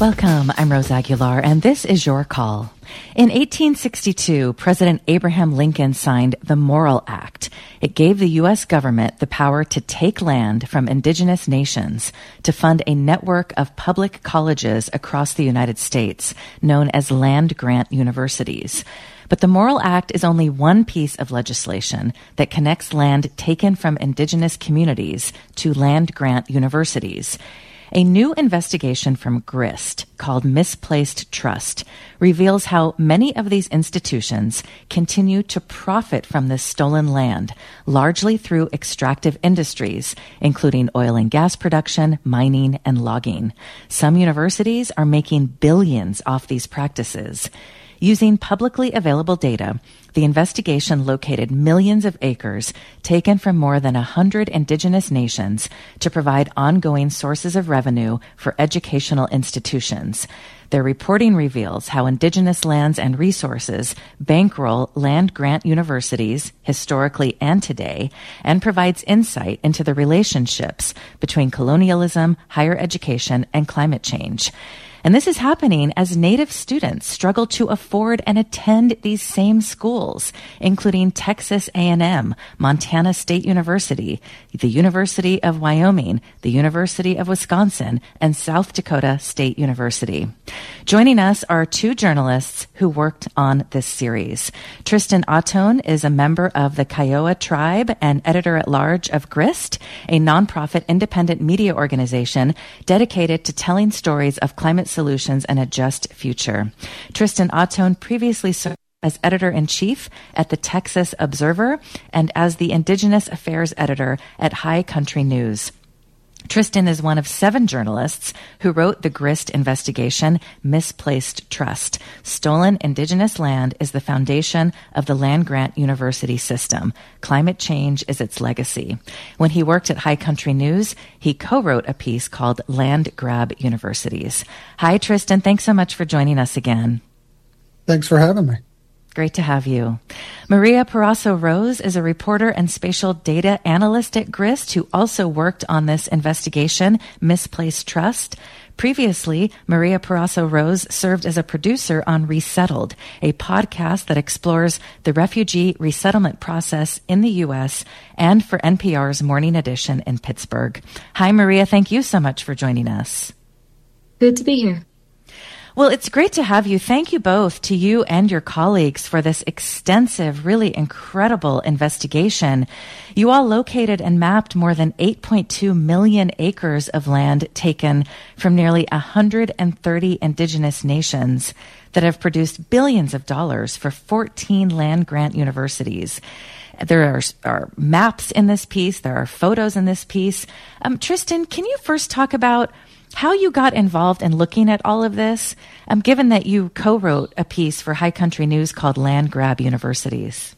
Welcome. I'm Rose Aguilar, and this is your call. In 1862, President Abraham Lincoln signed the Morrill Act. It gave the U.S. government the power to take land from indigenous nations to fund a network of public colleges across the United States, known as land grant universities. But the Morrill Act is only one piece of legislation that connects land taken from indigenous communities to land grant universities. A new investigation from GRIST called Misplaced Trust reveals how many of these institutions continue to profit from this stolen land, largely through extractive industries, including oil and gas production, mining, and logging. Some universities are making billions off these practices. Using publicly available data, the investigation located millions of acres taken from more than a hundred indigenous nations to provide ongoing sources of revenue for educational institutions. Their reporting reveals how indigenous lands and resources bankroll land grant universities, historically and today, and provides insight into the relationships between colonialism, higher education, and climate change. And this is happening as Native students struggle to afford and attend these same schools, including Texas A&M, Montana State University, the University of Wyoming, the University of Wisconsin, and South Dakota State University. Joining us are two journalists who worked on this series. Tristan Ahtone is a member of the Kiowa tribe and editor at large of Grist, a nonprofit independent media organization dedicated to telling stories of climate solutions and a just future. Tristan Ahtone previously served as editor in chief at the Texas Observer and as the Indigenous Affairs editor at High Country News. Tristan is one of seven journalists who wrote the Grist investigation, Misplaced Trust. Stolen indigenous land is the foundation of the land grant university system. Climate change is its legacy. When he worked at High Country News, he co-wrote a piece called Land Grab Universities. Hi, Tristan. Thanks so much for joining us again. Thanks for having me. Great to have you. Maria Parazo Rose is a reporter and spatial data analyst at GRIST who also worked on this investigation, Misplaced Trust. Previously, Maria Parazo Rose served as a producer on Resettled, a podcast that explores the refugee resettlement process in the U.S. and for NPR's Morning Edition in Pittsburgh. Hi, Maria. Thank you so much for joining us. Good to be here. Well, it's great to have you. Thank you both to you and your colleagues for this extensive, really incredible investigation. You all located and mapped more than 8.2 million acres of land taken from nearly 130 indigenous nations that have produced billions of dollars for 14 land grant universities. There are, are, maps in this piece. There are photos in this piece. Um, Tristan, can you first talk about how you got involved in looking at all of this, um, given that you co-wrote a piece for High Country News called Land Grab Universities.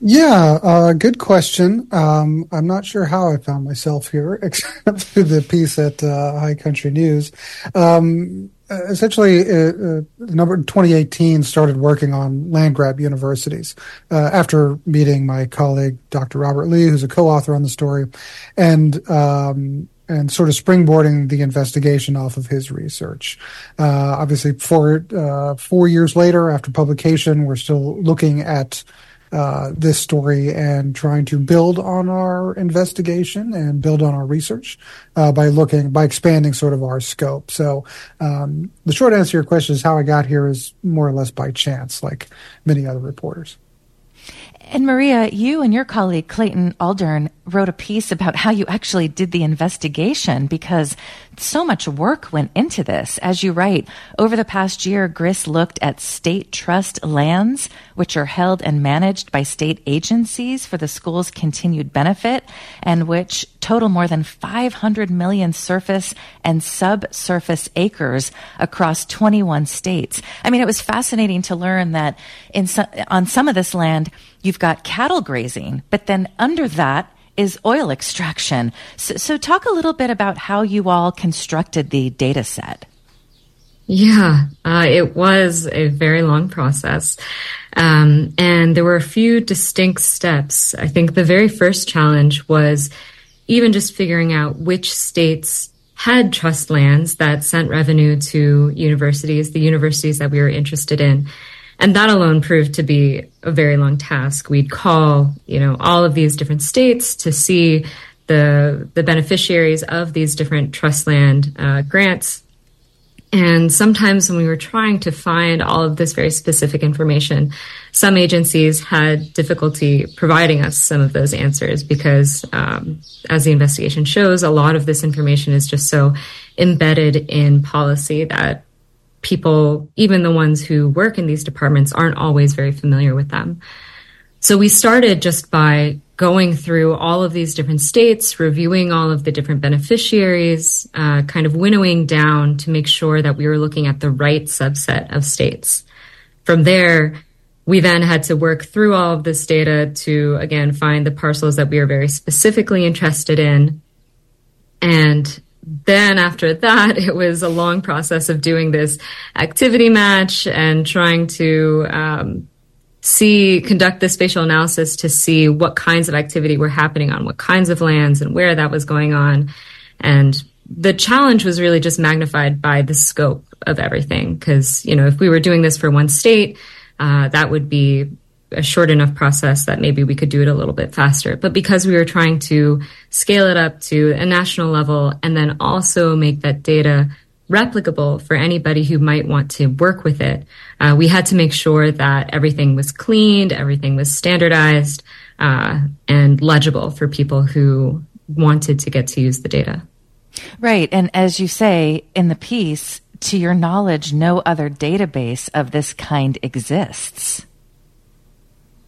Yeah, uh, good question. Um, I'm not sure how I found myself here, except through the piece at uh, High Country News. Um, essentially, uh, uh number 2018 started working on land grab universities uh, after meeting my colleague Dr. Robert Lee, who's a co-author on the story, and um, and sort of springboarding the investigation off of his research. Uh, obviously, four uh, four years later, after publication, we're still looking at uh, this story and trying to build on our investigation and build on our research uh, by looking by expanding sort of our scope. So, um, the short answer to your question is how I got here is more or less by chance, like many other reporters. And Maria, you and your colleague Clayton Aldern wrote a piece about how you actually did the investigation because so much work went into this. As you write, over the past year, Grist looked at state trust lands, which are held and managed by state agencies for the school's continued benefit and which total more than 500 million surface and subsurface acres across 21 states. I mean, it was fascinating to learn that in on some of this land, you've got cattle grazing, but then under that, is oil extraction. So, so, talk a little bit about how you all constructed the data set. Yeah, uh, it was a very long process. Um, and there were a few distinct steps. I think the very first challenge was even just figuring out which states had trust lands that sent revenue to universities, the universities that we were interested in. And that alone proved to be a very long task. We'd call, you know, all of these different states to see the the beneficiaries of these different trust land uh, grants. And sometimes when we were trying to find all of this very specific information, some agencies had difficulty providing us some of those answers because, um, as the investigation shows, a lot of this information is just so embedded in policy that people, even the ones who work in these departments, aren't always very familiar with them. So we started just by going through all of these different states, reviewing all of the different beneficiaries, uh, kind of winnowing down to make sure that we were looking at the right subset of states. From there, we then had to work through all of this data to again find the parcels that we were very specifically interested in. And then after that, it was a long process of doing this activity match and trying to um, see, conduct the spatial analysis to see what kinds of activity were happening on what kinds of lands and where that was going on. And the challenge was really just magnified by the scope of everything. Because, you know, if we were doing this for one state, uh, that would be a short enough process that maybe we could do it a little bit faster. But because we were trying to scale it up to a national level and then also make that data replicable for anybody who might want to work with it. Uh, we had to make sure that everything was cleaned, everything was standardized, uh, and legible for people who wanted to get to use the data. Right. And as you say in the piece, to your knowledge, no other database of this kind exists.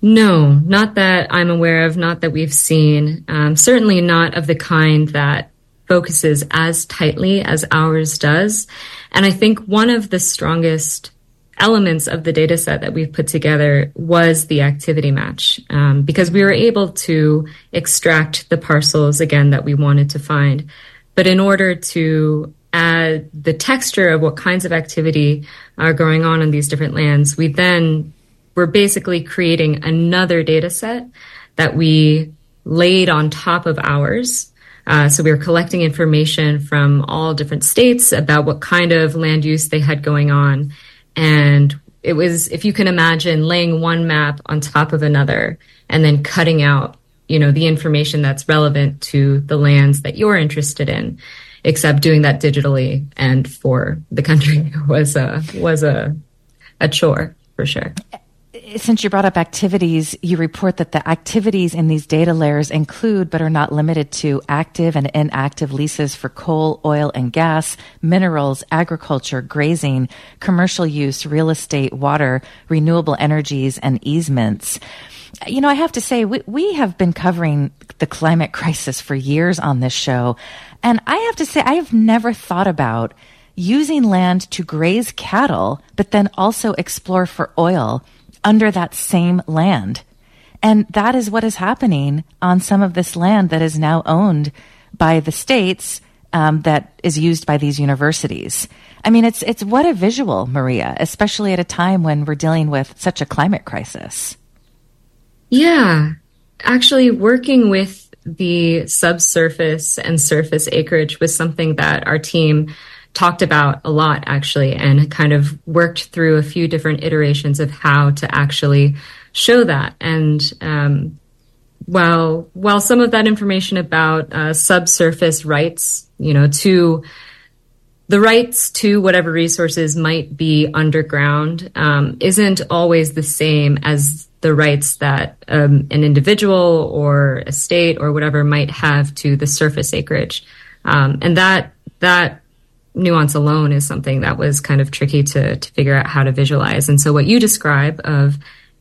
No, not that I'm aware of, not that we've seen. Um, certainly not of the kind that focuses as tightly as ours does. And I think one of the strongest elements of the data set that we've put together was the activity match um, because we were able to extract the parcels again that we wanted to find. But in order to add the texture of what kinds of activity are going on in these different lands, we then were basically creating another data set that we laid on top of ours uh, so we were collecting information from all different states about what kind of land use they had going on. And it was, if you can imagine, laying one map on top of another and then cutting out, you know, the information that's relevant to the lands that you're interested in, except doing that digitally and for the country was a, was a, a chore for sure since you brought up activities, you report that the activities in these data layers include, but are not limited to, active and inactive leases for coal, oil, and gas, minerals, agriculture, grazing, commercial use, real estate, water, renewable energies, and easements. You know, I have to say, we, we have been covering the climate crisis for years on this show. And I have to say, I have never thought about using land to graze cattle, but then also explore for oil under that same land. And that is what is happening on some of this land that is now owned by the states um, that is used by these universities. I mean, it's it's what a visual, Maria, especially at a time when we're dealing with such a climate crisis. Yeah, actually, working with the subsurface and surface acreage was something that our team talked about a lot actually and kind of worked through a few different iterations of how to actually show that. And um, while while some of that information about uh, subsurface rights you know to the rights to whatever resources might be underground um, isn't always the same as the rights that um, an individual or a state or whatever might have to the surface acreage. Um, and that that nuance alone is something that was kind of tricky to, to figure out how to visualize. And so what you describe of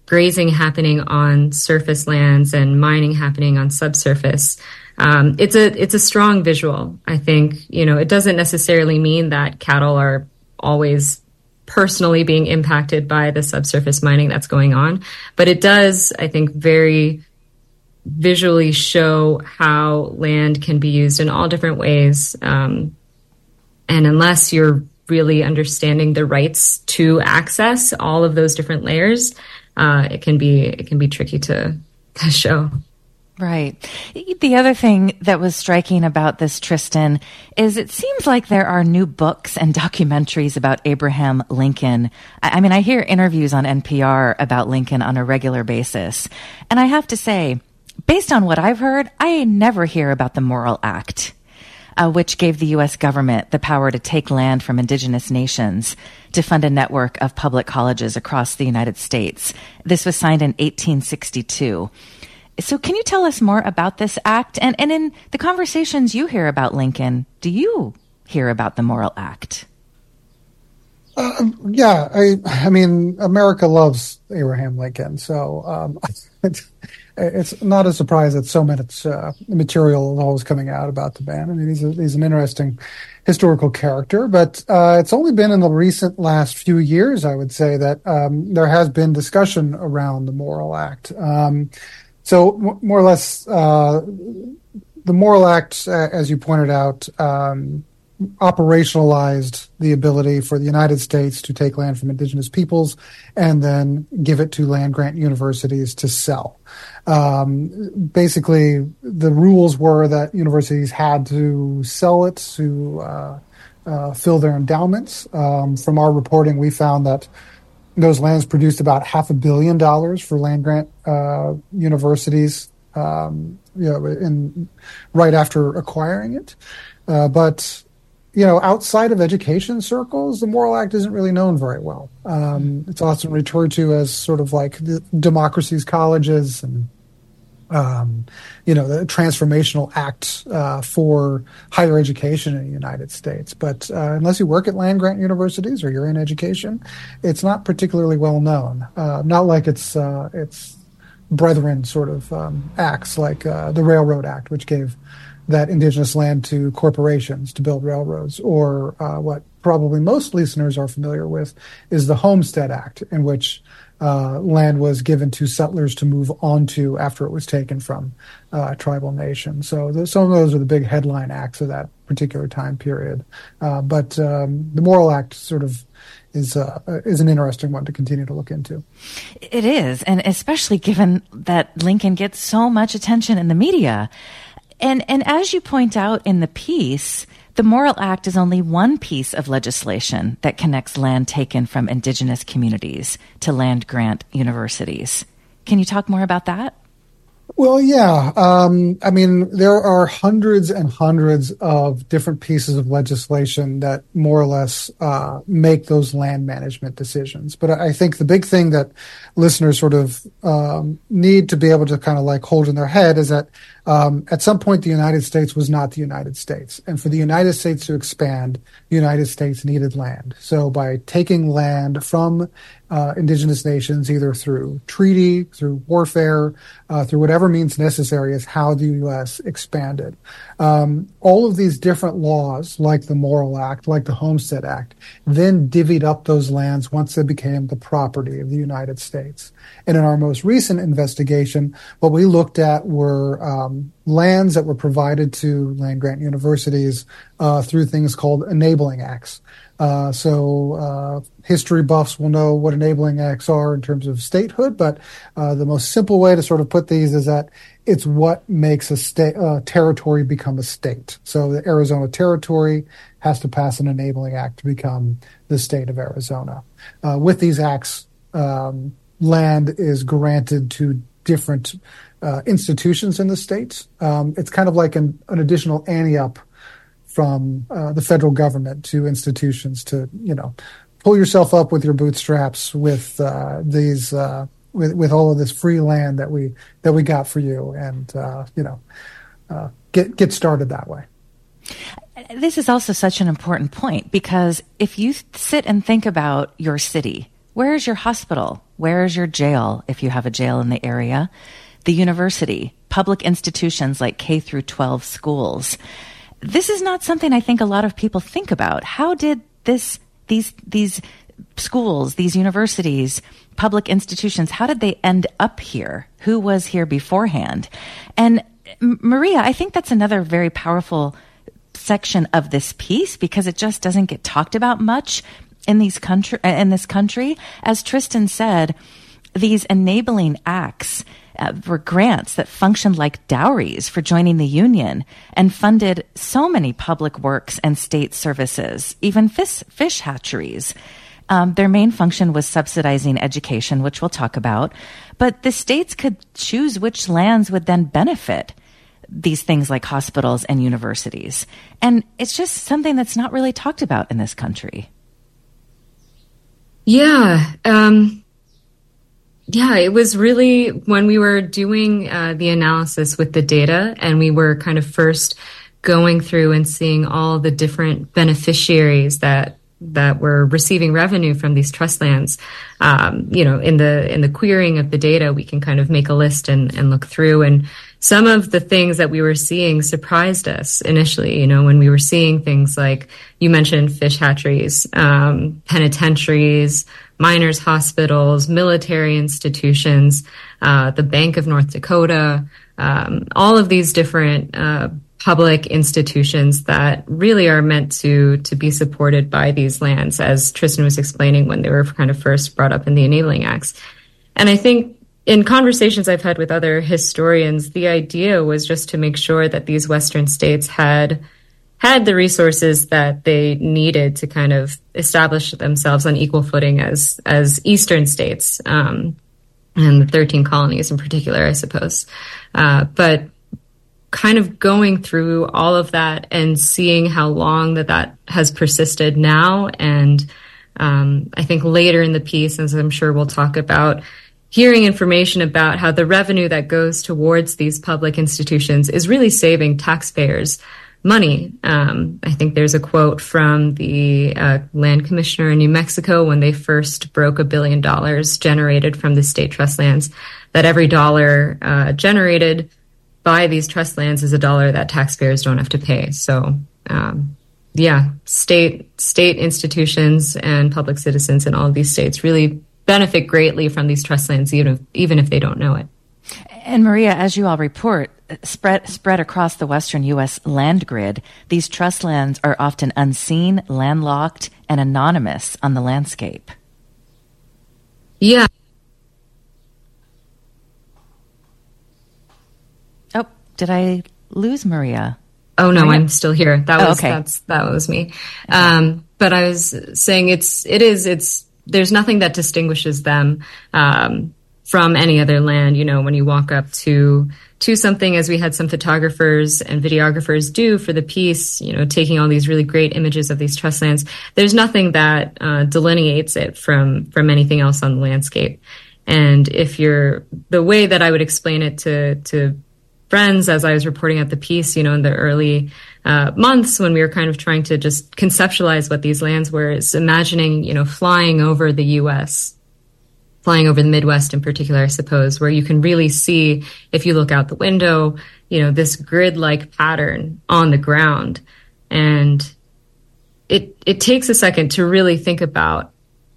grazing happening on surface lands and mining happening on subsurface, um, it's a it's a strong visual. I think you know it doesn't necessarily mean that cattle are always personally being impacted by the subsurface mining that's going on, but it does, I think, very visually show how land can be used in all different ways. Um, and unless you're really understanding the rights to access all of those different layers, uh, it can be it can be tricky to, to show. Right. The other thing that was striking about this, Tristan, is it seems like there are new books and documentaries about Abraham Lincoln. I mean, I hear interviews on NPR about Lincoln on a regular basis. And I have to say, based on what I've heard, I never hear about the Morrill Act. Uh, which gave the U.S. government the power to take land from indigenous nations to fund a network of public colleges across the United States. This was signed in 1862. So, can you tell us more about this act? And, and in the conversations you hear about Lincoln, do you hear about the Morrill Act? Uh, yeah, I, I mean, America loves Abraham Lincoln, so um, it's, not a surprise that so much uh, material is always coming out about the man. I mean, he's, a, he's an interesting historical character, but uh, it's only been in the recent last few years, I would say, that um, there has been discussion around the Morrill Act. Um, so more or less, uh, the Morrill Act, as you pointed out, um, operationalized the ability for the United States to take land from indigenous peoples and then give it to land grant universities to sell. Um, basically, the rules were that universities had to sell it to uh, uh, fill their endowments. Um, from our reporting, we found that those lands produced about half a billion dollars for land grant uh, universities. Um, you know, in right after acquiring it, uh, but you know, outside of education circles, the Morrill Act isn't really known very well. Um, it's often referred to as sort of like the democracy's colleges and um, you know, the transformational act uh, for higher education in the United States. But uh, unless you work at land grant universities or you're in education, it's not particularly well known. Uh, not like it's uh, it's brethren sort of um, acts like uh, the Railroad Act, which gave that indigenous land to corporations to build railroads, or uh, what probably most listeners are familiar with is the Homestead Act, in which uh, land was given to settlers to move onto after it was taken from uh, tribal nations. So the, some of those are the big headline acts of that particular time period. Uh, but um, the Morrill Act sort of is uh, is an interesting one to continue to look into. It is, and especially given that Lincoln gets so much attention in the media, and and as you point out in the piece the Morrill Act is only one piece of legislation that connects land taken from indigenous communities to land grant universities. Can you talk more about that? Well, yeah. Um, I mean, there are hundreds and hundreds of different pieces of legislation that more or less uh, make those land management decisions. But I think the big thing that listeners sort of um, need to be able to kind of like hold in their head is that um, at some point the United States was not the United States, and for the United States to expand, the United States needed land. So by taking land from uh, indigenous nations, either through treaty, through warfare, uh, through whatever means necessary, is how the U.S. expanded. Um, all of these different laws, like the Morrill Act, like the Homestead Act, then divvied up those lands once they became the property of the United States. And in our most recent investigation, what we looked at were um, lands that were provided to land grant universities uh, through things called enabling acts. Uh, so uh, history buffs will know what enabling acts are in terms of statehood, but uh, the most simple way to sort of put these is that it's what makes a state uh, territory become a state. So the Arizona territory has to pass an enabling act to become the state of Arizona. Uh, with these acts, um, land is granted to different uh, institutions in the state. Um, it's kind of like an, an additional ante up from uh, the federal government to institutions to you know pull yourself up with your bootstraps with uh, these uh, with with all of this free land that we that we got for you and uh, you know uh, get get started that way. This is also such an important point because if you sit and think about your city, where is your hospital? Where is your jail if you have a jail in the area? The university, public institutions like K through 12 schools this is not something I think a lot of people think about. How did this, these, these schools, these universities, public institutions, how did they end up here? Who was here beforehand? And Maria, I think that's another very powerful section of this piece because it just doesn't get talked about much in these country in this country. As Tristan said, these enabling acts uh, were grants that functioned like dowries for joining the Union and funded so many public works and state services, even fish, fish hatcheries. Um, their main function was subsidizing education, which we'll talk about, but the states could choose which lands would then benefit these things like hospitals and universities. And it's just something that's not really talked about in this country. Yeah. Um, yeah, it was really when we were doing uh, the analysis with the data and we were kind of first going through and seeing all the different beneficiaries that that were receiving revenue from these trust lands. Um, you know, in the in the querying of the data, we can kind of make a list and, and look through. And some of the things that we were seeing surprised us initially. You know, when we were seeing things like you mentioned fish hatcheries, um, penitentiaries, miners' hospitals, military institutions, uh, the Bank of North Dakota, um, all of these different uh, public institutions that really are meant to to be supported by these lands, as Tristan was explaining when they were kind of first brought up in the Enabling Acts. And I think in conversations I've had with other historians, the idea was just to make sure that these Western states had had the resources that they needed to kind of establish themselves on equal footing as as Eastern states, um, and the thirteen colonies in particular, I suppose. Uh, but kind of going through all of that and seeing how long that that has persisted now. And um, I think later in the piece, as I'm sure we'll talk about, hearing information about how the revenue that goes towards these public institutions is really saving taxpayers money. Um, I think there's a quote from the uh, land commissioner in New Mexico when they first broke a billion dollars generated from the state trust lands, that every dollar uh, generated by these trust lands is a dollar that taxpayers don't have to pay. So, um, yeah, state state institutions and public citizens in all of these states really benefit greatly from these trust lands, even if, even if they don't know it. And Maria, as you all report, spread spread across the western U.S. land grid, these trust lands are often unseen, landlocked, and anonymous on the landscape. Yeah, Oh, did I lose Maria? Oh no? I'm still here. That oh, was oh, okay. that's that was me. Um, but I was saying it's it is it's there's nothing that distinguishes them um, from any other land. You know, when you walk up to to something, as we had some photographers and videographers do for the piece, you know, taking all these really great images of these trust lands. There's nothing that uh, delineates it from from anything else on the landscape. And if you're the way that I would explain it to to friends as I was reporting out the piece, you know, in the early uh, months when we were kind of trying to just conceptualize what these lands were, is imagining, you know, flying over the U.S., flying over the Midwest in particular, I suppose, where you can really see, if you look out the window, you know, this grid-like pattern on the ground. And it, it takes a second to really think about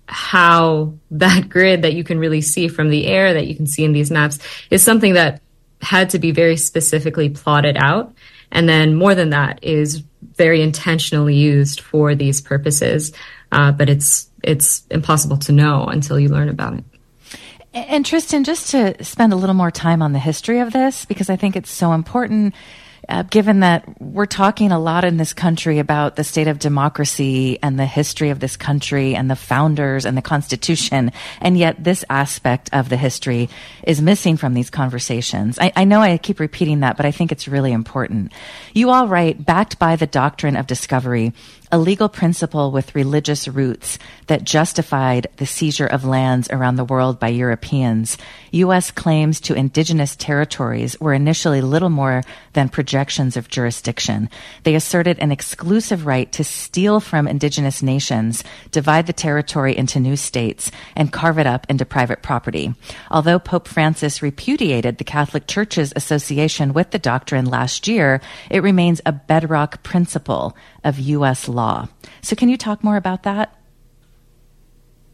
how that grid that you can really see from the air that you can see in these maps is something that had to be very specifically plotted out. And then more than that is very intentionally used for these purposes. Uh, but it's, it's impossible to know until you learn about it. And Tristan, just to spend a little more time on the history of this, because I think it's so important uh, given that we're talking a lot in this country about the state of democracy and the history of this country and the founders and the Constitution, and yet this aspect of the history is missing from these conversations. I, I know I keep repeating that, but I think it's really important. You all write, backed by the doctrine of discovery, a legal principle with religious roots that justified the seizure of lands around the world by Europeans, U.S. claims to indigenous territories were initially little more than projections of jurisdiction. They asserted an exclusive right to steal from indigenous nations, divide the territory into new states, and carve it up into private property. Although Pope Francis repudiated the Catholic Church's association with the doctrine last year, it remains a bedrock principle of U.S. law. So, can you talk more about that?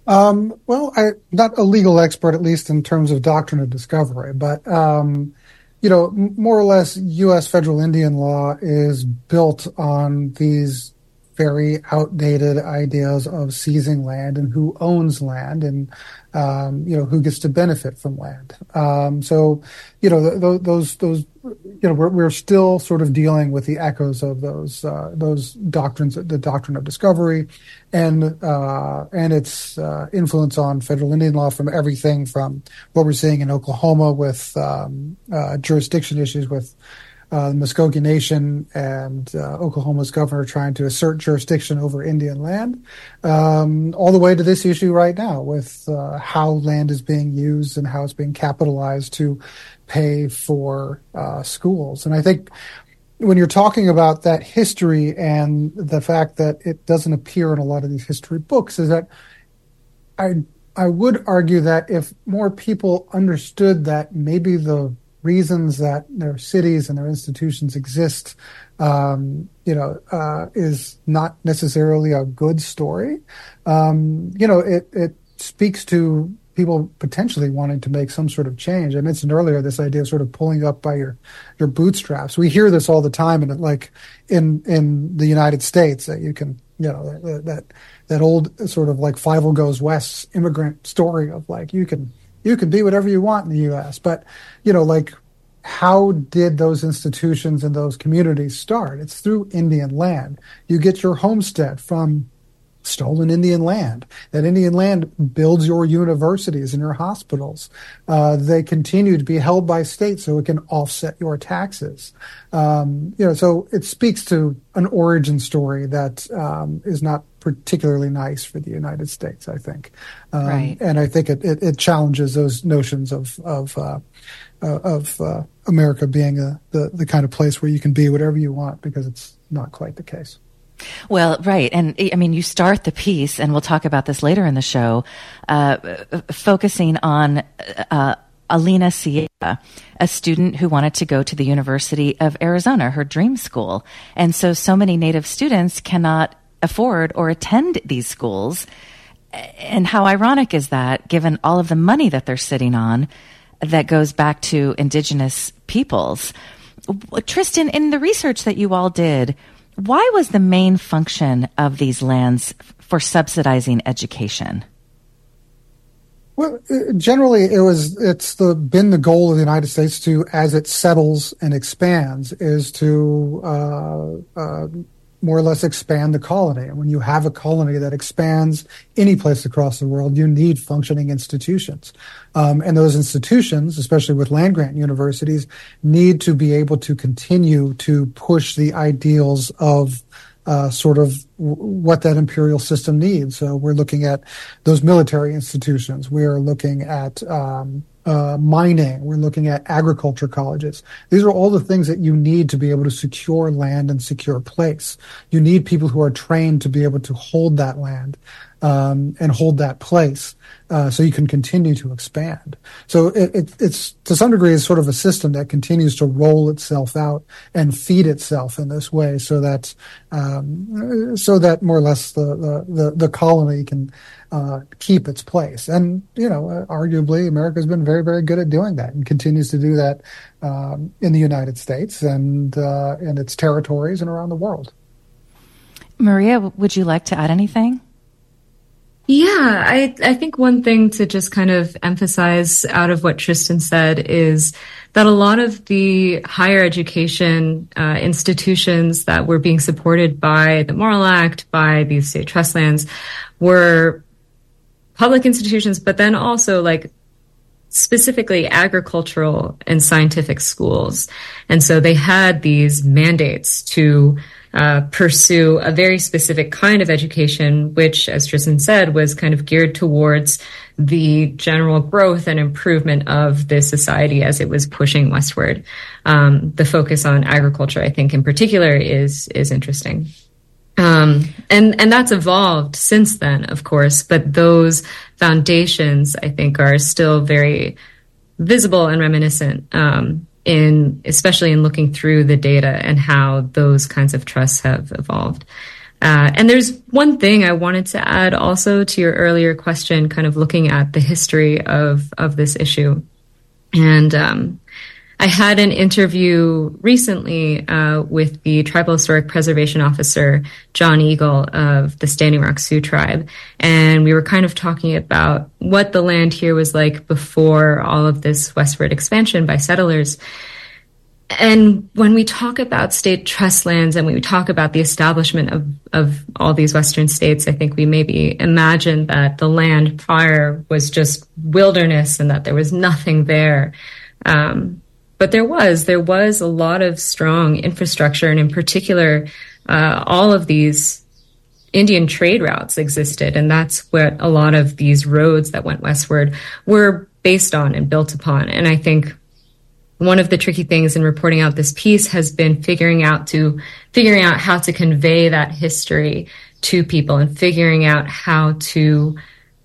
Um, well, I'm not a legal expert, at least in terms of doctrine of discovery, but um, you know, more or less, U.S. federal Indian law is built on these very outdated ideas of seizing land and who owns land and um, you know who gets to benefit from land. Um, so you know th- those those you know we're, we're still sort of dealing with the echoes of those uh, those doctrines, the doctrine of discovery, and uh, and its uh, influence on federal Indian law from everything from what we're seeing in Oklahoma with um, uh, jurisdiction issues with uh, the Muscogee Nation and uh, Oklahoma's governor trying to assert jurisdiction over Indian land, um, all the way to this issue right now with how land is being used and how it's being capitalized to pay for uh, schools. And I think when you're talking about that history and the fact that it doesn't appear in a lot of these history books, is that I I would argue that if more people understood that maybe the reasons that their cities and their institutions exist, um, you know, uh, is not necessarily a good story. Um, you know, it, it speaks to people potentially wanting to make some sort of change. I mentioned earlier this idea of sort of pulling up by your your bootstraps. We hear this all the time, and like in in the United States, that you can you know that that, that old sort of like Fievel Goes West immigrant story of like you can you can be whatever you want in the U.S. But you know, like how did those institutions and those communities start? It's through Indian land. You get your homestead from stolen Indian land. That Indian land builds your universities and your hospitals. Uh, they continue to be held by state so it can offset your taxes. Um, you know, so it speaks to an origin story that um, is not particularly nice for the United States, I think. Um, right. And I think it, it, it, challenges those notions of, of, uh, uh, of uh, America being a, the, the kind of place where you can be whatever you want because it's not quite the case. Well, right. And I mean, you start the piece, and we'll talk about this later in the show, uh, focusing on uh, Alina Sierra, a student who wanted to go to the University of Arizona, her dream school. And so, so many Native students cannot afford or attend these schools. And how ironic is that, given all of the money that they're sitting on that goes back to indigenous peoples? Tristan, in the research that you all did, why was the main function of these lands for subsidizing education? Well, generally, it was it's the been the goal of the United States to, as it settles and expands, is to uh, uh, more or less expand the colony. And when you have a colony that expands any place across the world, you need functioning institutions. Um, and those institutions, especially with land grant universities, need to be able to continue to push the ideals of uh, sort of w- what that imperial system needs. So we're looking at those military institutions. We are looking at um, uh, mining. We're looking at agriculture colleges. These are all the things that you need to be able to secure land and secure place. You need people who are trained to be able to hold that land um, and hold that place uh, so you can continue to expand. So it, it, it's to some degree is sort of a system that continues to roll itself out and feed itself in this way, so that um, so that more or less the the, the, colony can uh, keep its place. And you know, arguably, America has been very very good at doing that and continues to do that um, in the United States and uh, in its territories and around the world. Maria, would you like to add anything? Yeah, I, I think one thing to just kind of emphasize out of what Tristan said is that a lot of the higher education uh, institutions that were being supported by the Morrill Act, by these state trust lands, were public institutions, but then also like specifically agricultural and scientific schools. And so they had these mandates to uh, pursue a very specific kind of education, which, as Tristan said, was kind of geared towards the general growth and improvement of the society as it was pushing westward. Um, the focus on agriculture, I think, in particular, is is interesting. Um, and and that's evolved since then, of course. But those foundations, I think, are still very visible and reminiscent. Um, in especially in looking through the data and how those kinds of trusts have evolved. Uh, and there's one thing I wanted to add also to your earlier question, kind of looking at the history of of this issue. And um, I had an interview recently uh, with the Tribal Historic Preservation Officer, John Eagle of the Standing Rock Sioux Tribe. And we were kind of talking about what the land here was like before all of this westward expansion by settlers. And when we talk about state trust lands and we talk about the establishment of, of all these Western states, I think we maybe imagine that the land prior was just wilderness and that there was nothing there. Um, but there was there was a lot of strong infrastructure, and in particular, uh, all of these Indian trade routes existed, and that's what a lot of these roads that went westward were based on and built upon. And I think one of the tricky things in reporting out this piece has been figuring out to figuring out how to convey that history to people and figuring out how to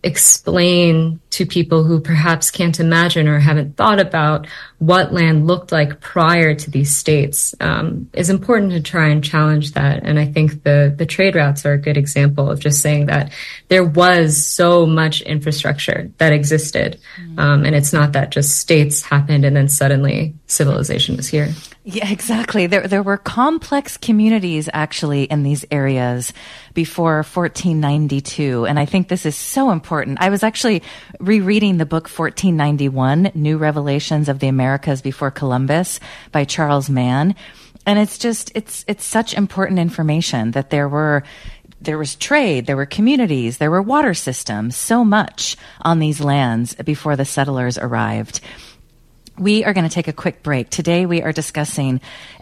explain to people who perhaps can't imagine or haven't thought about what land looked like prior to these states um, is important to try and challenge that. And I think the the trade routes are a good example of just saying that there was so much infrastructure that existed, mm-hmm. um, and it's not that just states happened and then suddenly civilization was here. Yeah, exactly. There, there were complex communities actually in these areas before 1492. And I think this is so important. I was actually rereading the book 1491, New Revelations of the Americas Before Columbus by Charles Mann. And it's just, it's, it's such important information that there were, there was trade, there were communities, there were water systems, so much on these lands before the settlers arrived. We are going to take a quick break. Today we are discussing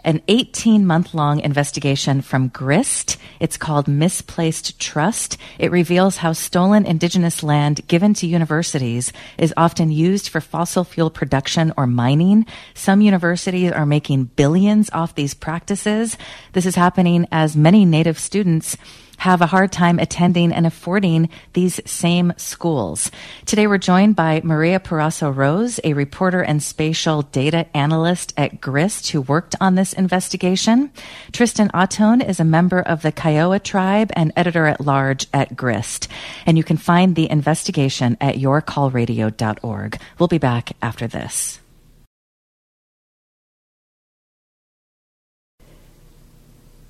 an 18 month long investigation from GRIST. It's called Misplaced Trust. It reveals how stolen indigenous land given to universities is often used for fossil fuel production or mining. Some universities are making billions off these practices. This is happening as many native students have a hard time attending and affording these same schools. Today we're joined by Maria Parazo Rose, a reporter and spatial data analyst at GRIST who worked on this investigation. Tristan Ahtone is a member of the Kiowa tribe and editor at large at GRIST. And you can find the investigation at yourcallradio.org. We'll be back after this.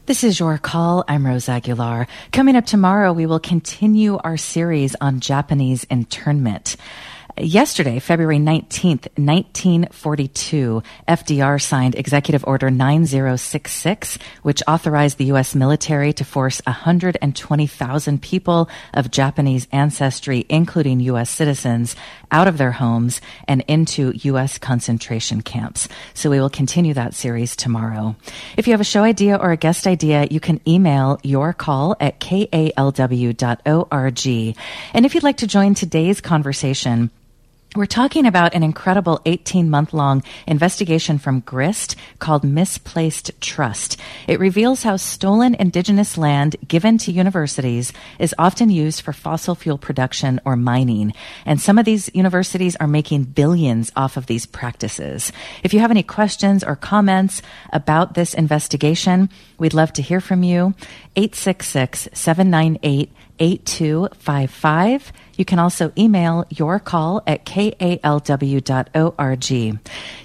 This is your call. I'm Rose Aguilar. Coming up tomorrow, we will continue our series on Japanese internment. Yesterday, February 19th, 1942, FDR signed Executive Order 9066, which authorized the U.S. military to force 120,000 people of Japanese ancestry, including U.S. citizens, out of their homes and into U.S. concentration camps. So we will continue that series tomorrow. If you have a show idea or a guest idea, you can email your call at kalw.org. And if you'd like to join today's conversation, we're talking about an incredible 18 month long investigation from GRIST called Misplaced Trust. It reveals how stolen indigenous land given to universities is often used for fossil fuel production or mining. And some of these universities are making billions off of these practices. If you have any questions or comments about this investigation, we'd love to hear from you. 866 798 8255. You can also email your call at kalw.org.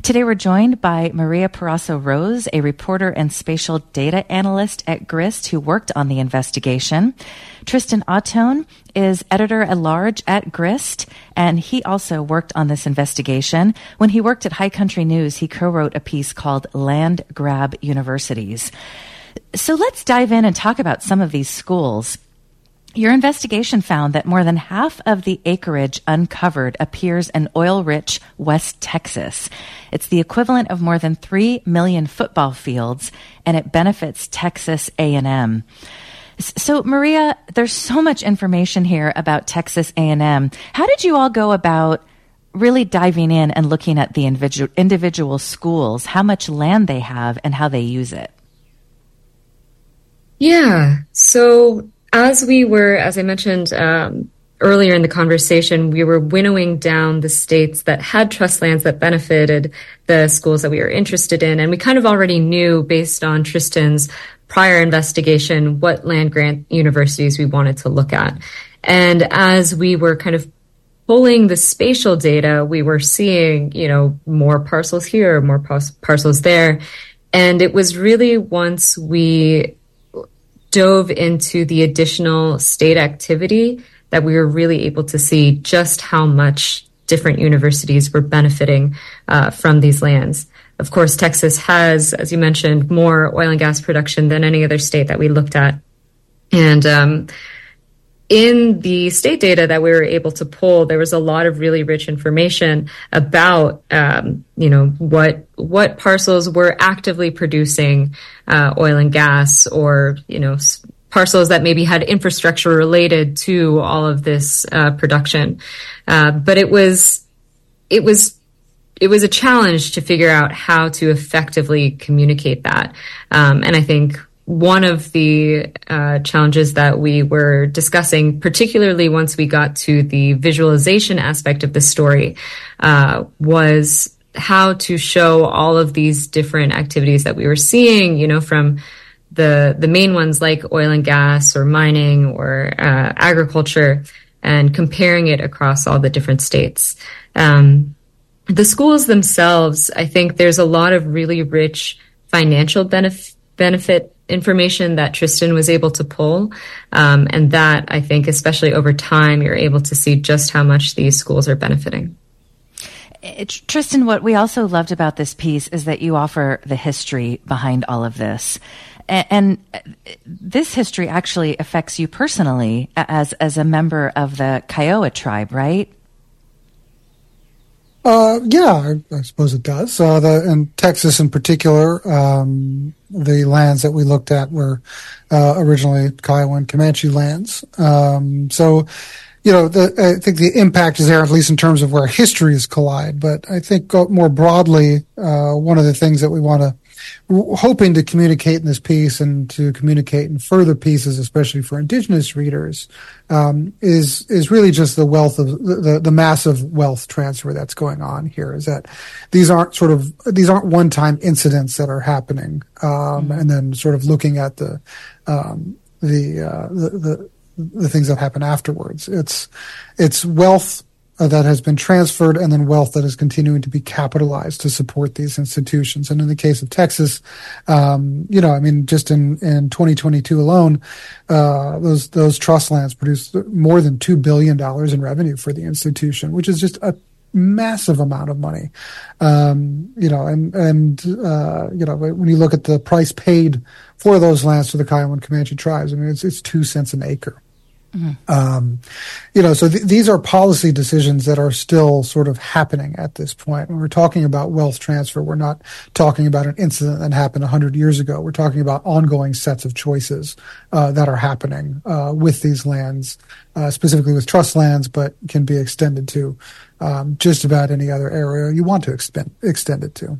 Today we're joined by Maria Parazo Rose, a reporter and spatial data analyst at GRIST who worked on the investigation. Tristan Ahtone is editor at large at GRIST, and he also worked on this investigation. When he worked at High Country News, he co-wrote a piece called Land Grab Universities. So let's dive in and talk about some of these schools. Your investigation found that more than half of the acreage uncovered appears in oil-rich West Texas. It's the equivalent of more than 3 million football fields and it benefits Texas A&M. So Maria, there's so much information here about Texas A&M. How did you all go about really diving in and looking at the individual, individual schools, how much land they have and how they use it? Yeah. So as we were, as I mentioned um, earlier in the conversation, we were winnowing down the states that had trust lands that benefited the schools that we were interested in. And we kind of already knew based on Tristan's prior investigation what land grant universities we wanted to look at. And as we were kind of pulling the spatial data, we were seeing, you know, more parcels here, more parcels there. And it was really once we dove into the additional state activity that we were really able to see just how much different universities were benefiting uh, from these lands. Of course, Texas has, as you mentioned, more oil and gas production than any other state that we looked at. And um, in the state data that we were able to pull, there was a lot of really rich information about, um, you know, what what parcels were actively producing uh, oil and gas, or you know, parcels that maybe had infrastructure related to all of this uh, production. Uh, but it was it was it was a challenge to figure out how to effectively communicate that. Um, and I think one of the uh, challenges that we were discussing, particularly once we got to the visualization aspect of the story, uh, was how to show all of these different activities that we were seeing, you know, from the the main ones like oil and gas or mining or uh, agriculture, and comparing it across all the different states. Um, the schools themselves, I think, there's a lot of really rich financial benefit benefit information that Tristan was able to pull. Um, and that I think, especially over time, you're able to see just how much these schools are benefiting. Tristan, what we also loved about this piece is that you offer the history behind all of this. And, and this history actually affects you personally as, as a member of the Kiowa tribe, right? Uh, yeah, I, I, suppose it does. Uh, the, in Texas, in particular, um, the lands that we looked at were uh, originally and Comanche lands. Um, so, you know, the, I think the impact is there, at least in terms of where histories collide. But I think more broadly, uh, one of the things that we want to hoping to communicate in this piece and to communicate in further pieces, especially for indigenous readers, um, is is really just the wealth of the, the massive wealth transfer that's going on here. Is that these aren't sort of these aren't one time incidents that are happening, um, mm-hmm. and then sort of looking at the um, the, uh, the the the things that happen afterwards. It's it's wealth uh, that has been transferred and then wealth that is continuing to be capitalized to support these institutions. And in the case of Texas, um, you know, I mean, just in, in 2022 alone, uh, those, those trust lands produced more than $2 billion in revenue for the institution, which is just a massive amount of money. Um, you know, and, and, uh, you know, when you look at the price paid for those lands to the Kiowa and Comanche tribes, I mean, it's, it's two cents an acre. Mm-hmm. Um, you know, so th- these are policy decisions that are still sort of happening at this point. When we're talking about wealth transfer, we're not talking about an incident that happened 100 years ago. We're talking about ongoing sets of choices uh, that are happening uh, with these lands, uh, specifically with trust lands, but can be extended to um, just about any other area you want to extend, extend it to.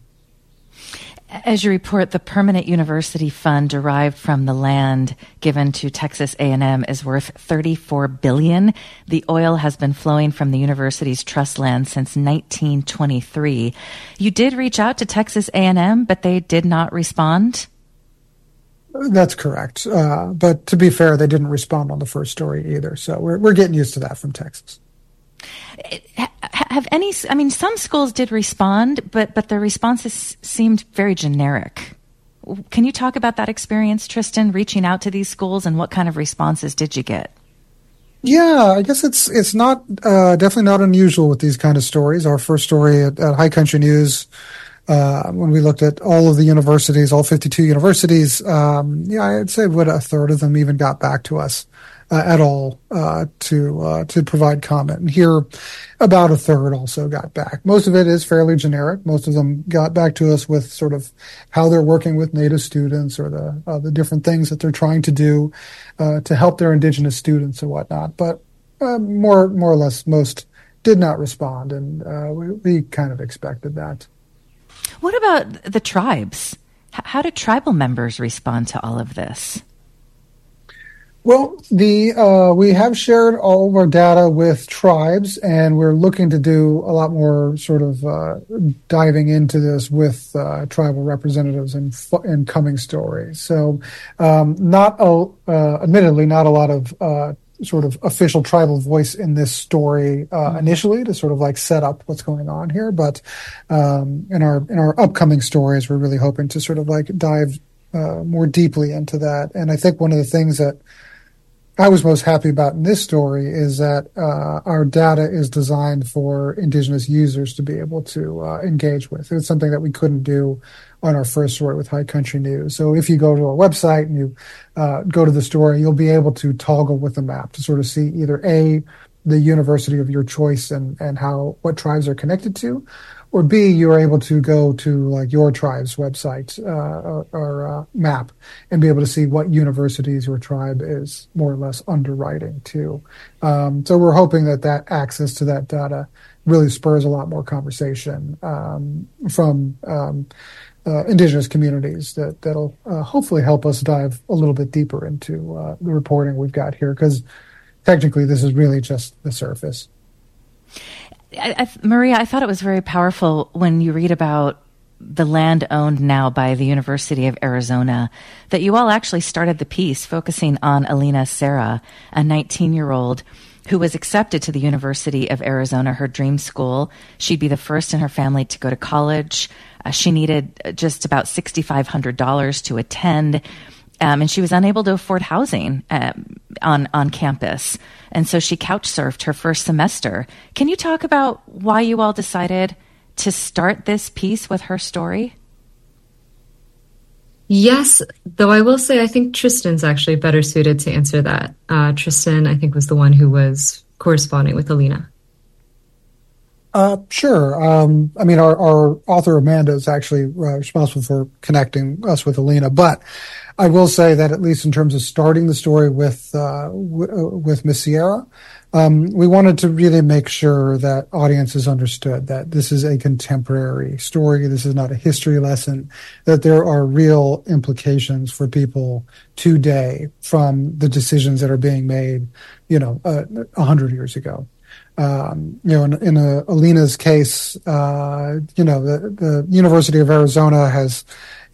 As you report, the permanent university fund derived from the land given to Texas A&M is worth 34 billion. The oil has been flowing from the university's trust land since 1923. You did reach out to Texas A&M, but they did not respond. That's correct. Uh, but to be fair, they didn't respond on the first story either. So we're we're getting used to that from Texas have any i mean some schools did respond but but their responses seemed very generic. Can you talk about that experience tristan reaching out to these schools and what kind of responses did you get? Yeah, I guess it's it's not uh, definitely not unusual with these kind of stories. Our first story at, at High Country News, uh, when we looked at all of the universities, all 52 universities, um, yeah, I'd say what a third of them even got back to us at all uh, to uh, to provide comment. And here, about a third also got back. Most of it is fairly generic. Most of them got back to us with sort of how they're working with Native students or the uh, the different things that they're trying to do uh, to help their Indigenous students and whatnot. But uh, more more or less, most did not respond, and we, we kind of expected that. What about the tribes? How did tribal members respond to all of this? Well, the uh, we have shared all of our data with tribes, and we're looking to do a lot more sort of uh, diving into this with uh, tribal representatives in in coming stories. So, um, not a, uh, admittedly, not a lot of uh, sort of official tribal voice in this story uh, mm-hmm. initially to sort of like set up what's going on here. But um, in our in our upcoming stories, we're really hoping to sort of like dive uh, more deeply into that. And I think one of the things that I was most happy about in this story is that uh, our data is designed for indigenous users to be able to uh, engage with. It's something that we couldn't do on our first story with High Country News. So if you go to our website and you uh, go to the story, you'll be able to toggle with the map to sort of see either a the university of your choice and and how what tribes are connected to, or B, you're able to go to like your tribe's website uh, or, or uh, map and be able to see what universities your tribe is more or less underwriting to. Um, so we're hoping that that access to that data really spurs a lot more conversation um, from um, uh, indigenous communities that that'll uh, hopefully help us dive a little bit deeper into uh, the reporting we've got here because technically this is really just the surface. I, I, Maria, I thought it was very powerful when you read about the land owned now by the University of Arizona that you all actually started the piece focusing on Alina Sierra, a 19 year old who was accepted to the University of Arizona, her dream school. She'd be the first in her family to go to college. Uh, she needed just about $6,500 to attend. Um, and she was unable to afford housing um, on on campus, and so she couch surfed her first semester. Can you talk about why you all decided to start this piece with her story? Yes, though I will say I think Tristan's actually better suited to answer that. Uh, Tristan, I think, was the one who was corresponding with Alina. Uh, sure. Um, I mean, our, our, author Amanda is actually uh, responsible for connecting us with Alina, but I will say that at least in terms of starting the story with uh, w- uh, with Miss Sierra, um, we wanted to really make sure that audiences understood that this is a contemporary story. This is not a history lesson. That there are real implications for people today from the decisions that are being made, you know, uh, a hundred years ago. Um, you know, in, in Alina's case, uh, you know, the, the University of Arizona has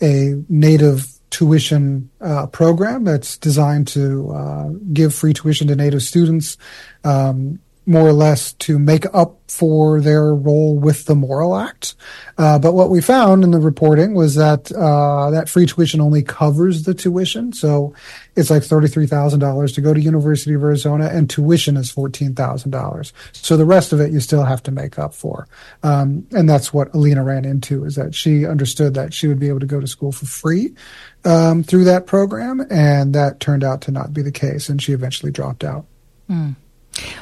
a native tuition uh, program that's designed to uh, give free tuition to Native students. Um, more or less to make up for their role with the Morrill Act. Uh, but what we found in the reporting was that uh, that free tuition only covers the tuition. So it's like $33,000 to go to University of Arizona and tuition is $14,000. So the rest of it you still have to make up for. Um, and that's what Alina ran into is that she understood that she would be able to go to school for free um, through that program. And that turned out to not be the case. And she eventually dropped out. Mm.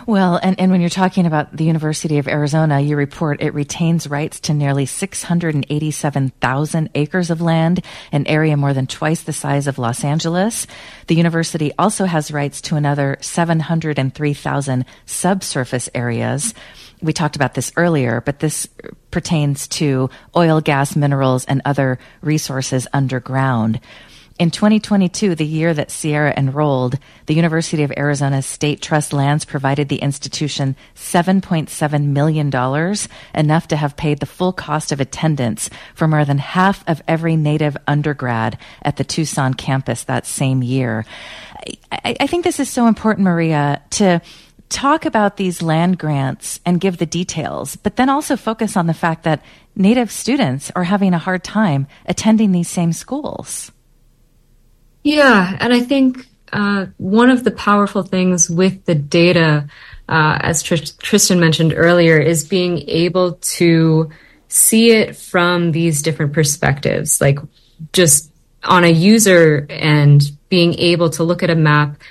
Well, and, and when you're talking about the University of Arizona, you report it retains rights to nearly 687,000 acres of land, an area more than twice the size of Los Angeles. The university also has rights to another 703,000 subsurface areas. We talked about this earlier, but this pertains to oil, gas, minerals, and other resources underground. In 2022, the year that Sierra enrolled, the University of Arizona State Trust lands provided the institution $7.7 million, enough to have paid the full cost of attendance for more than half of every native undergrad at the Tucson campus that same year. I, I think this is so important, Maria, to talk about these land grants and give the details, but then also focus on the fact that Native students are having a hard time attending these same schools. Yeah, and I think uh, one of the powerful things with the data, uh, as Tr- Tristan mentioned earlier, is being able to see it from these different perspectives, like just on a user and being able to look at a map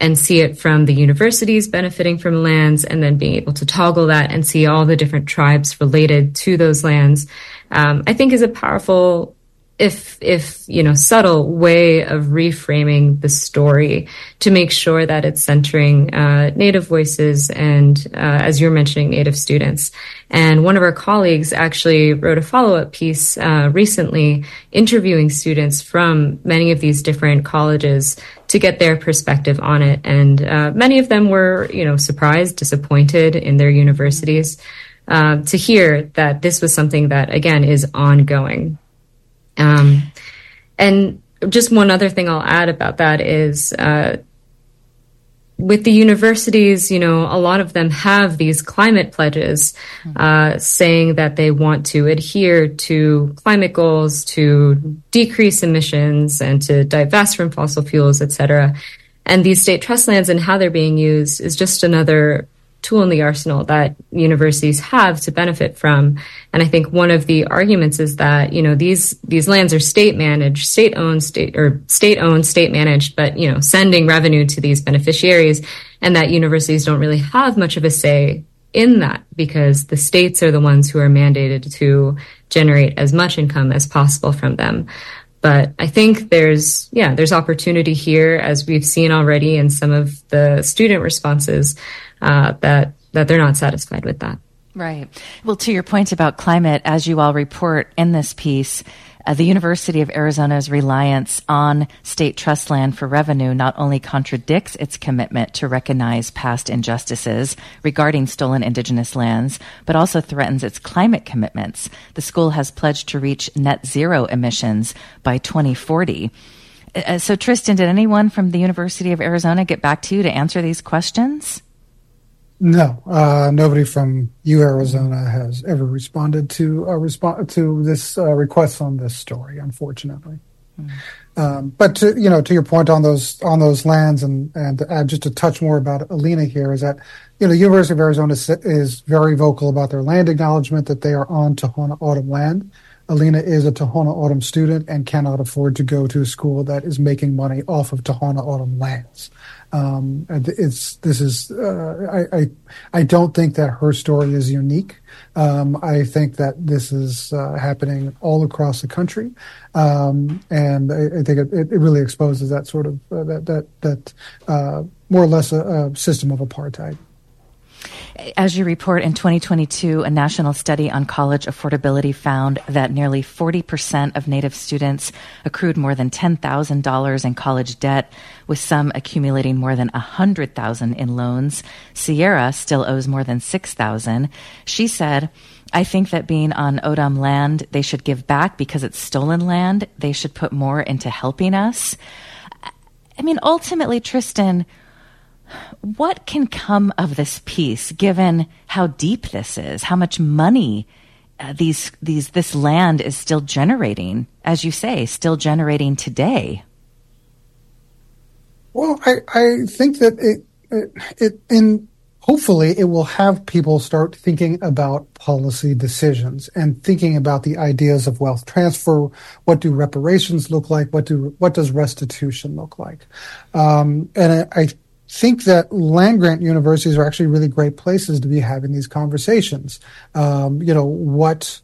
and see it from the universities benefiting from lands and then being able to toggle that and see all the different tribes related to those lands, um, I think is a powerful if if you know subtle way of reframing the story to make sure that it's centering uh, native voices and uh, as you're mentioning native students. And one of our colleagues actually wrote a follow-up piece uh, recently interviewing students from many of these different colleges to get their perspective on it. And uh, many of them were you know surprised disappointed in their universities uh, to hear that this was something that again is ongoing um, and just one other thing I'll add about that is uh, with the universities, you know, a lot of them have these climate pledges mm-hmm. uh, saying that they want to adhere to climate goals, to decrease emissions, and to divest from fossil fuels, et cetera. And these state trust lands and how they're being used is just another tool in the arsenal that universities have to benefit from. And I think one of the arguments is that, you know, these, these lands are state managed, state owned, state or state owned, state managed, but, you know, sending revenue to these beneficiaries and that universities don't really have much of a say in that because the states are the ones who are mandated to generate as much income as possible from them. But I think there's, yeah, there's opportunity here as we've seen already in some of the student responses uh, that that they're not satisfied with that. Right. Well, to your point about climate, as you all report in this piece, uh, the University of Arizona's reliance on state trust land for revenue not only contradicts its commitment to recognize past injustices regarding stolen indigenous lands, but also threatens its climate commitments. The school has pledged to reach net zero emissions by 2040. Uh, so, Tristan, did anyone from the University of Arizona get back to you to answer these questions? No, uh, nobody from U Arizona has ever responded to a respond to this uh, request on this story, unfortunately. Mm. Um, but to, you know, to your point on those on those lands, and and to add just to touch more about Alina here is that you know the University of Arizona is very vocal about their land acknowledgement that they are on Tohono O'odham land. Alina is a Tohono O'odham student and cannot afford to go to a school that is making money off of Tohono O'odham lands. Um, it's this is uh, I, I, I don't think that her story is unique. Um, I think that this is uh, happening all across the country, um, and I, I think it, it, really exposes that sort of uh, that that that uh, more or less a, a system of apartheid. As you report in 2022, a national study on college affordability found that nearly 40% of Native students accrued more than $10,000 in college debt, with some accumulating more than $100,000 in loans. Sierra still owes more than $6,000. She said, I think that being on O'odham land, they should give back because it's stolen land. They should put more into helping us. I mean, ultimately, Tristan, what can come of this piece, given how deep this is, how much money uh, these these this land is still generating, as you say, still generating today? Well, I, I think that it, it, it in hopefully it will have people start thinking about policy decisions and thinking about the ideas of wealth transfer. What do reparations look like? What do what does restitution look like? Um, and I, I think that land grant universities are actually really great places to be having these conversations. Um, you know, what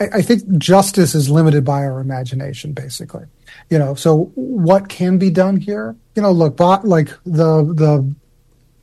I, I, think justice is limited by our imagination, basically. You know, so what can be done here? You know, look, like the the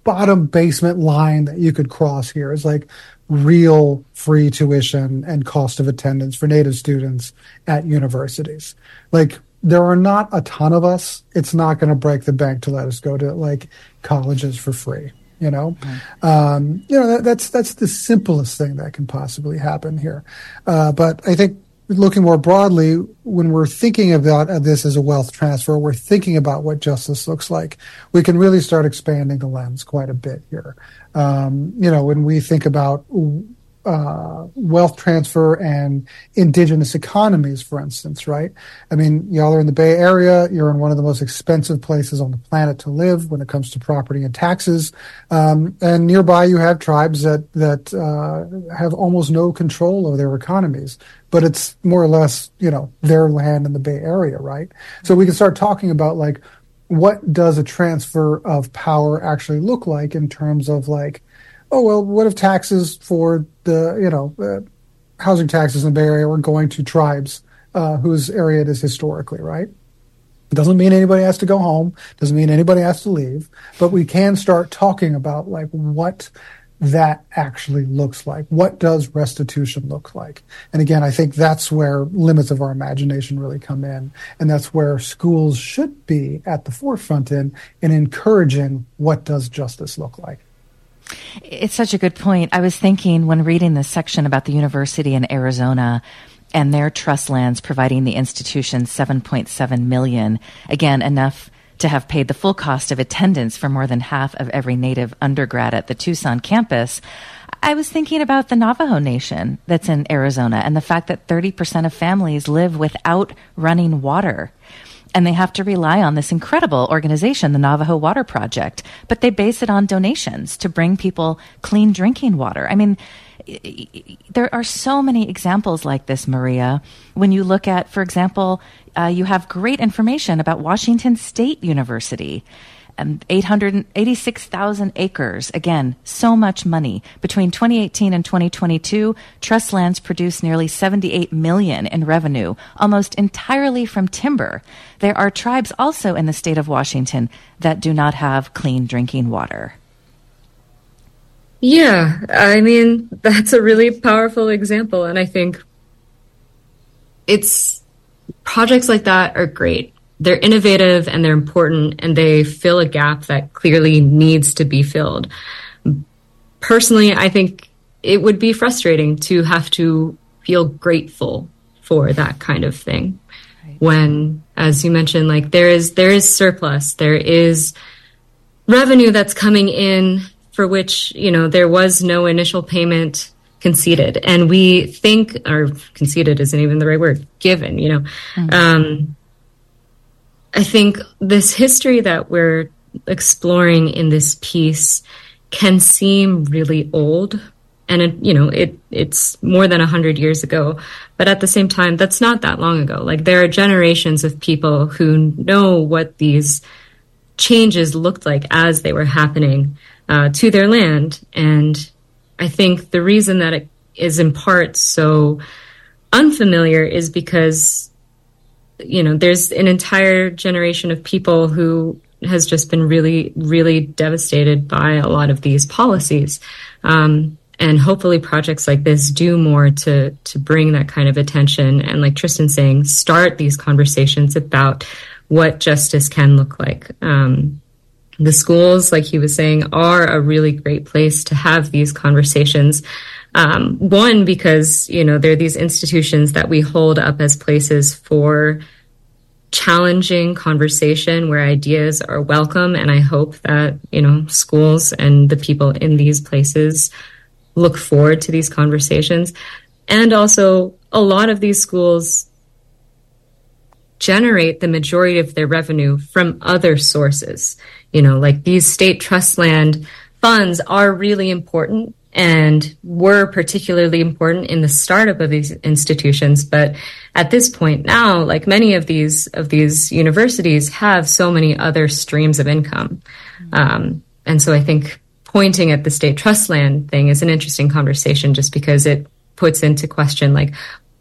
bottom basement line that you could cross here is like real free tuition and cost of attendance for native students at universities. Like there are not a ton of us. It's not going to break the bank to let us go to like colleges for free. You know, mm-hmm. um, you know that, that's that's the simplest thing that can possibly happen here. Uh, but I think looking more broadly, when we're thinking about this as a wealth transfer, we're thinking about what justice looks like. We can really start expanding the lens quite a bit here. Um, you know, when we think about uh, wealth transfer and indigenous economies, for instance, right? I mean, y'all are in the Bay Area. You're in one of the most expensive places on the planet to live when it comes to property and taxes. Um, and nearby, you have tribes that that uh, have almost no control over their economies, but it's more or less, you know, their land in the Bay Area, right? So we can start talking about like what does a transfer of power actually look like in terms of like oh well, what if taxes for the you know uh, housing taxes in the Bay Area were going to tribes uh, whose area it is historically, right? It doesn't mean anybody has to go home. Doesn't mean anybody has to leave. But we can start talking about like what that actually looks like. What does restitution look like? And again, I think that's where limits of our imagination really come in. And that's where schools should be at the forefront in, in encouraging what does justice look like. It's such a good point. I was thinking when reading this section about the university in Arizona and their trust lands providing the institution 7.7 million, again, enough to have paid the full cost of attendance for more than half of every native undergrad at the Tucson campus, I was thinking about the Navajo Nation that's in Arizona and the fact that 30% of families live without running water. And they have to rely on this incredible organization, the Navajo Water Project, but they base it on donations to bring people clean drinking water. I mean, there are so many examples like this, Maria. When you look at, for example, uh, you have great information about Washington State University. Um, 886,000 acres. Again, so much money. Between 2018 and 2022, trust lands produced nearly 78 million in revenue, almost entirely from timber. There are tribes also in the state of Washington that do not have clean drinking water. Yeah, I mean, that's a really powerful example. And I think it's projects like that are great. They're innovative and they're important and they fill a gap that clearly needs to be filled. Personally, I think it would be frustrating to have to feel grateful for that kind of thing. Right. When, as you mentioned, like there is, there is surplus, there is revenue that's coming in for which, you know, there was no initial payment conceded. And we think, or conceded isn't even the right word, given, you know. Mm-hmm. Um, I think this history that we're exploring in this piece can seem really old and it, you know it it's more than 100 years ago but at the same time that's not that long ago like there are generations of people who know what these changes looked like as they were happening uh, to their land. And I think the reason that it is in part so unfamiliar is because, you know, there's an entire generation of people who has just been really, really devastated by a lot of these policies. Um, and hopefully projects like this do more to to bring that kind of attention and like tristan saying start these conversations about what justice can look like um, the schools, like he was saying, are a really great place to have these conversations. Um, one, because, you know, they're these institutions that we hold up as places for challenging conversation where ideas are welcome. And I hope that, you know, schools and the people in these places look forward to these conversations. And also, a lot of these schools generate the majority of their revenue from other sources you know, like these state trust land funds are really important and were particularly important in the startup of these institutions. But at this point now, like many of these of these universities have so many other streams of income. Um, and so I think pointing at the state trust land thing is an interesting conversation just because it puts into question like,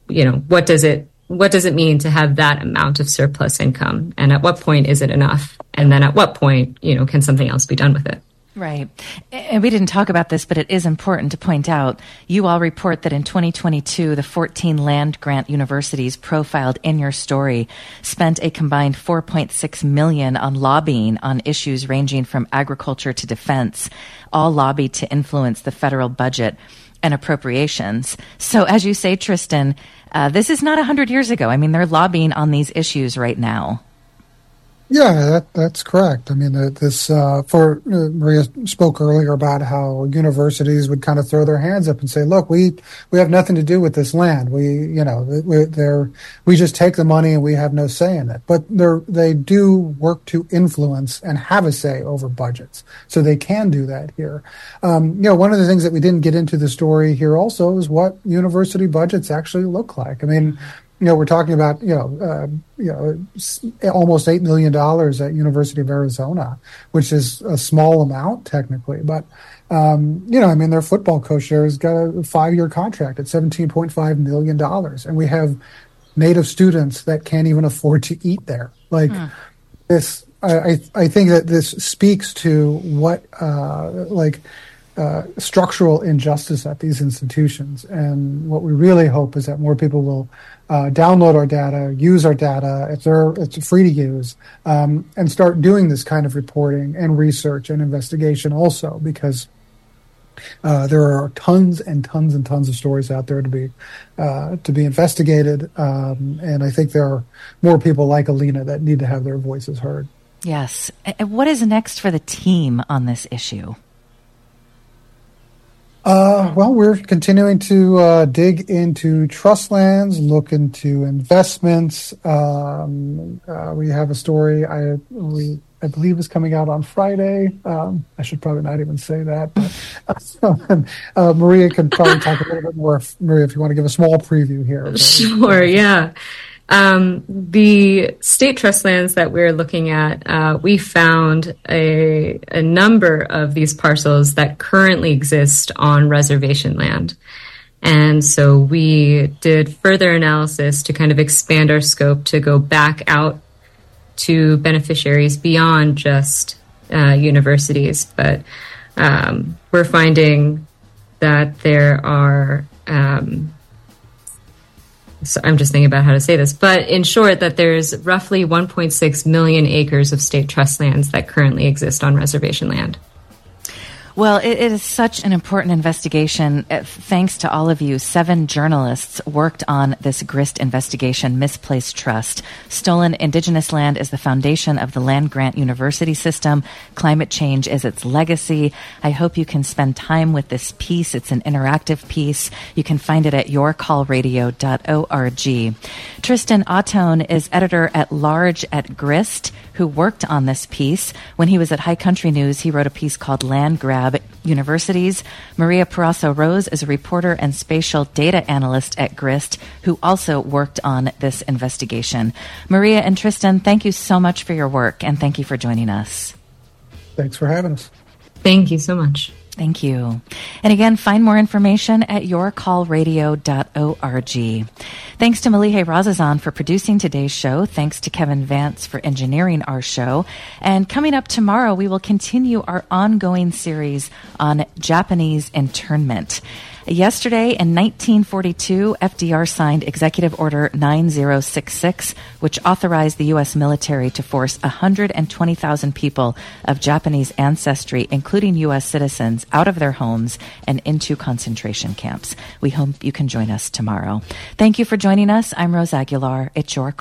you know, what does it what does it mean to have that amount of surplus income and at what point is it enough and then at what point you know can something else be done with it Right. And we didn't talk about this, but it is important to point out. You all report that in 2022, the 14 land grant universities profiled in your story spent a combined 4.6 million on lobbying on issues ranging from agriculture to defense, all lobbied to influence the federal budget and appropriations. So as you say, Tristan, uh, this is not 100 years ago. I mean, they're lobbying on these issues right now. Yeah, that, that's correct. I mean, uh, this uh, for uh, Maria spoke earlier about how universities would kind of throw their hands up and say, "Look, we we have nothing to do with this land. We, you know, we, they're we just take the money and we have no say in it." But they do work to influence and have a say over budgets, so they can do that here. Um, you know, one of the things that we didn't get into the story here also is what university budgets actually look like. I mean, you know, we're talking about you know, uh, you know, almost eight million dollars at University of Arizona, which is a small amount technically, but um, you know, I mean, their football coach there has got a five-year contract at seventeen point five million dollars, and we have native students that can't even afford to eat there. Like hmm. this, I I think that this speaks to what uh, like uh, structural injustice at these institutions. And what we really hope is that more people will uh, download our data, use our data. It's, it's free to use, um, and start doing this kind of reporting and research and investigation also because. Uh, there are tons and tons and tons of stories out there to be uh, to be investigated, um, and I think there are more people like Alina that need to have their voices heard. Yes. What is next for the team on this issue? Uh, well, we're continuing to uh, dig into trust lands, look into investments. Um, uh, we have a story I we I believe is coming out on Friday. Um, I should probably not even say that. But, uh, Maria can probably talk a little bit more. If, Maria, if you want to give a small preview here. Sure. Yeah. Um, the state trust lands that we're looking at, uh, we found a, a number of these parcels that currently exist on reservation land. And so we did further analysis to kind of expand our scope to go back out to beneficiaries beyond just uh, universities. But um, we're finding that there are um, so I'm just thinking about how to say this, but in short, that there's roughly 1.6 million acres of state trust lands that currently exist on reservation land. Well, it, it is such an important investigation. Uh, thanks to all of you, seven journalists worked on this grist investigation, Misplaced Trust. Stolen indigenous land is the foundation of the land grant university system. Climate change is its legacy. I hope you can spend time with this piece. It's an interactive piece. You can find it at yourcallradio.org. Tristan Ahtone is editor at large at Grist, who worked on this piece. When he was at High Country News, he wrote a piece called Land Grab Universities. Maria Parazo Rose is a reporter and spatial data analyst at GRIST who also worked on this investigation. Maria and Tristan, thank you so much for your work and thank you for joining us. Thanks for having us. Thank you so much. Thank you. And again, find more information at yourcallradio.org. Thanks to Malihe Razazan for producing today's show. Thanks to Kevin Vance for engineering our show. And coming up tomorrow, we will continue our ongoing series on Japanese internment. Yesterday in 1942, FDR signed Executive Order 9066, which authorized the U.S. military to force 120,000 people of Japanese ancestry, including U.S. citizens, out of their homes and into concentration camps. We hope you can join us tomorrow. Thank you for joining us. I'm Rose Aguilar. It's your